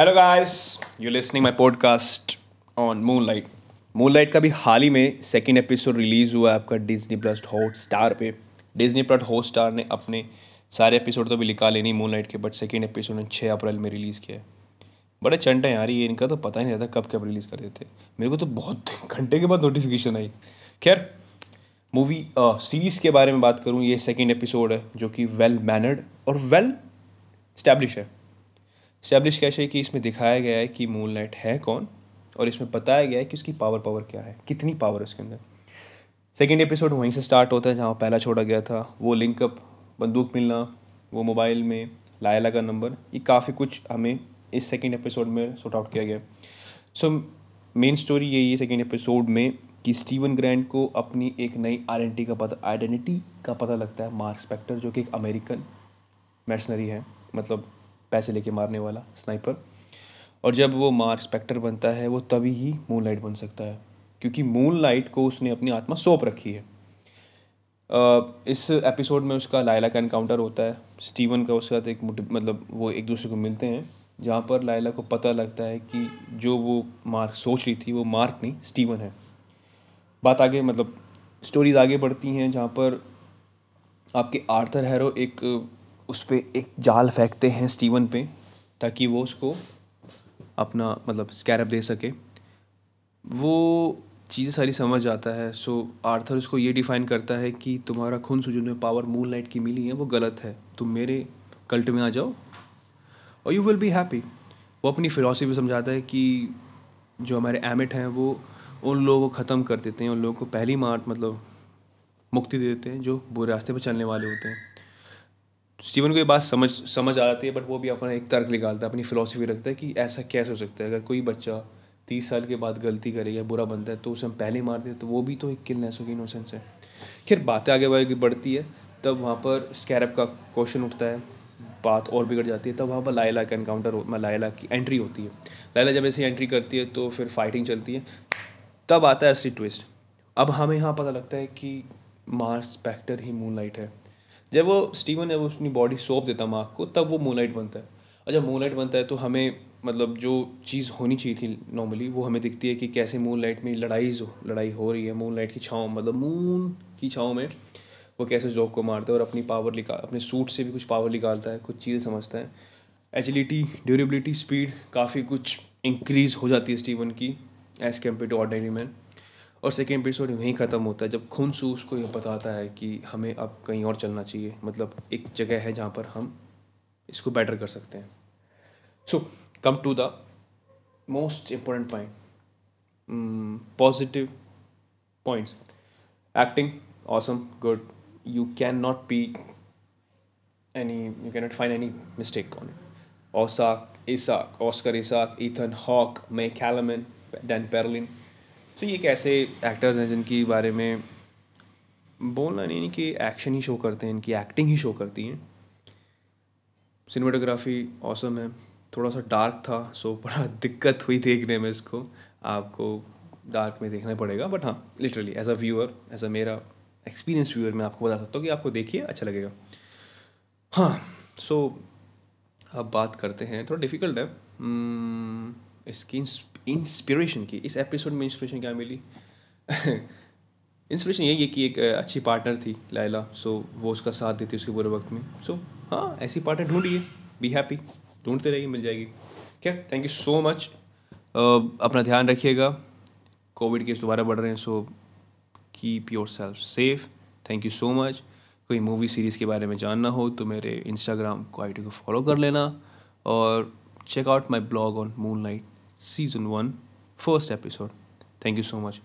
Hello guys you listening my podcast on Moonlight Moonlight का भी हाल ही में सेकंड एपिसोड रिलीज़ हुआ है आपका डिज्नी प्लस हॉट स्टार पे। डिज्नी प्लस हॉट स्टार ने अपने सारे एपिसोड तो भी निकाले नहीं मूनलाइट के बट सेकंड एपिसोड ने छः अप्रैल में रिलीज़ किया है। बड़े चंटे यार ये, इनका तो पता ही नहीं रहता कब कब रिलीज़ कर देते मेरे को तो बहुत घंटे के बाद नोटिफिकेशन आई। खैर मूवी सीरीज़ के बारे में बात करूँ, ये सेकेंड एपिसोड है जो कि वेल मैनर्ड और वेल स्टैब्लिश है। स्टैब्लिश कैसे कि इसमें दिखाया गया है कि मून लाइट है कौन? और इसमें बताया गया है कि उसकी पावर पावर क्या है? कितनी पावर है उसके अंदर? सेकेंड एपिसोड वहीं से स्टार्ट होता है जहाँ पहला छोड़ा गया था। वो लिंकअप बंदूक मिलना, वो मोबाइल में, लायला का नंबर ये काफ़ी कुछ हमें इस सेकेंड एपिसोड में सॉर्ट आउट किया गया। सो मेन स्टोरी यही है सेकेंड एपिसोड में कि स्टीवन ग्रैंड को अपनी एक नई आइडेंटिटी का पता आइडेंटिटी का पता लगता है। मार्क स्पेक्टर जो कि एक अमेरिकन मर्सनरी है। मतलब पैसे लेके मारने वाला स्नाइपर और जब वो मार्क स्पेक्टर बनता है, वो तभी ही मून लाइट बन सकता है, क्योंकि मून लाइट को उसने अपनी आत्मा सौंप रखी है। इस एपिसोड में उसका लायला का इनकाउंटर होता है। स्टीवन का उसके साथ एक मतलब वो एक दूसरे को मिलते हैं, जहाँ पर लायला को पता लगता है कि जो वो मार्क सोच रही थी, वो मार्क नहीं, स्टीवन है। बात आगे मतलब स्टोरीज आगे बढ़ती हैं, जहाँ पर आपके आर्थर हैरो एक उस पर एक जाल फेंकते हैं स्टीवन पे, ताकि वो उसको अपना मतलब स्कैरअप दे सके। वो चीज़ें सारी समझ आता है। सो आर्थर उसको ये डिफ़ाइन करता है कि तुम्हारा खून सूजन में पावर मून लाइट की मिली है, वो गलत है। तुम मेरे कल्ट में आ जाओ और यू विल बी हैप्पी वो अपनी फिलोसफी समझाता है कि जो हमारे एमिट हैं, वो उन लोगों को ख़त्म कर देते हैं, उन लोगों को पहली मार्ट मतलब मुक्ति दे देते हैं, जो बुरे रास्ते पर चलने वाले होते हैं। स्टीवन को ये बात समझ समझ आ जाती है बट वो भी अपना एक तर्क निकालता है, अपनी फ़िलासफ़ी रखता है कि ऐसा कैसे हो सकता है? अगर कोई बच्चा तीस साल के बाद गलती करे या बुरा बनता है तो उसे हम पहले मार दें तो वो भी तो एक किलनेस होगी इनोसेंस है। खैर, बातें आगे आगे बढ़ती है, तब वहाँ पर स्कैरप का क्वेश्चन उठता है, बात और बिगड़ जाती है, तब वहाँ पर लाइला का इनकाउंटर हो लाइला की एंट्री होती है। लाइला जब ऐसी एंट्री करती है तो फिर फाइटिंग चलती है, तब आता है असली ट्विस्ट अब हमें यहाँ पता लगता है कि मार्स स्पेक्टर ही मून लाइट है। जब वो स्टीवन है वो अपनी बॉडी सौंप देता मार्क को, तब वो मूनलाइट बनता है। और जब मूनलाइट बनता है तो हमें मतलब जो चीज़ होनी चाहिए थी नॉर्मली वो हमें दिखती है कि कैसे मून लाइट में लड़ाई जो, लड़ाई हो रही है मून लाइट की छाँव मतलब मून की छाँव में वो कैसे जॉब को मारता है और अपनी पावर निकाल अपने सूट से भी कुछ पावर निकालता है, कुछ चीज़ें समझता है। एजिलिटी ड्यूरेबिलिटी स्पीड काफ़ी कुछ इंक्रीज़ हो जाती है स्टीवन की as compare to ordinary man और सेकेंड एपिसोड वहीं ख़त्म होता है, जब खूनसू उसको ये बताता है कि हमें अब कहीं और चलना चाहिए मतलब एक जगह है जहाँ पर हम इसको बेटर कर सकते हैं। So come to the most important point positive points acting awesome good you can not be any you can not find any mistake on it Oscar Isaac Oscar Isaac Ethan Hawke May Calamawy Dan Perlin तो ये एक ऐसे actors हैं जिनके बारे में बोलना नहीं कि एक्शन ही शो करते हैं इनकी एक्टिंग ही शो करती हैं। सिनेमाटोग्राफी औसम है। थोड़ा सा डार्क था सो बड़ा दिक्कत हुई देखने में इसको। आपको डार्क में देखना पड़ेगा बट हाँ literally as a viewer as a मेरा एक्सपीरियंस व्यूअर मैं आपको बता सकता हूँ कि आपको देखिए अच्छा लगेगा। हाँ सो so, अब बात करते हैं। थोड़ा डिफ़िकल्ट है। Hmm, इसकी इंस्पिरेशन की, इस एपिसोड में इंस्पिरेशन क्या मिली? इंस्पिरेशन यही है कि एक अच्छी पार्टनर थी लाइला सो वो उसका साथ देती उसके बुरे वक्त में. सो हाँ ऐसी पार्टनर ढूंढिए. बी हैप्पी ढूंढते रहिए, मिल जाएगी. क्या थैंक यू सो मच अपना ध्यान रखिएगा. कोविड केस दोबारा बढ़ रहे हैं so keep yourself safe thank you so much कोई मूवी सीरीज़ के बारे में जानना हो तो मेरे इंस्टाग्राम को आई को फॉलो कर लेना. और check my blog on Moon Moonlight. Season 1, first episode. Thank you so much.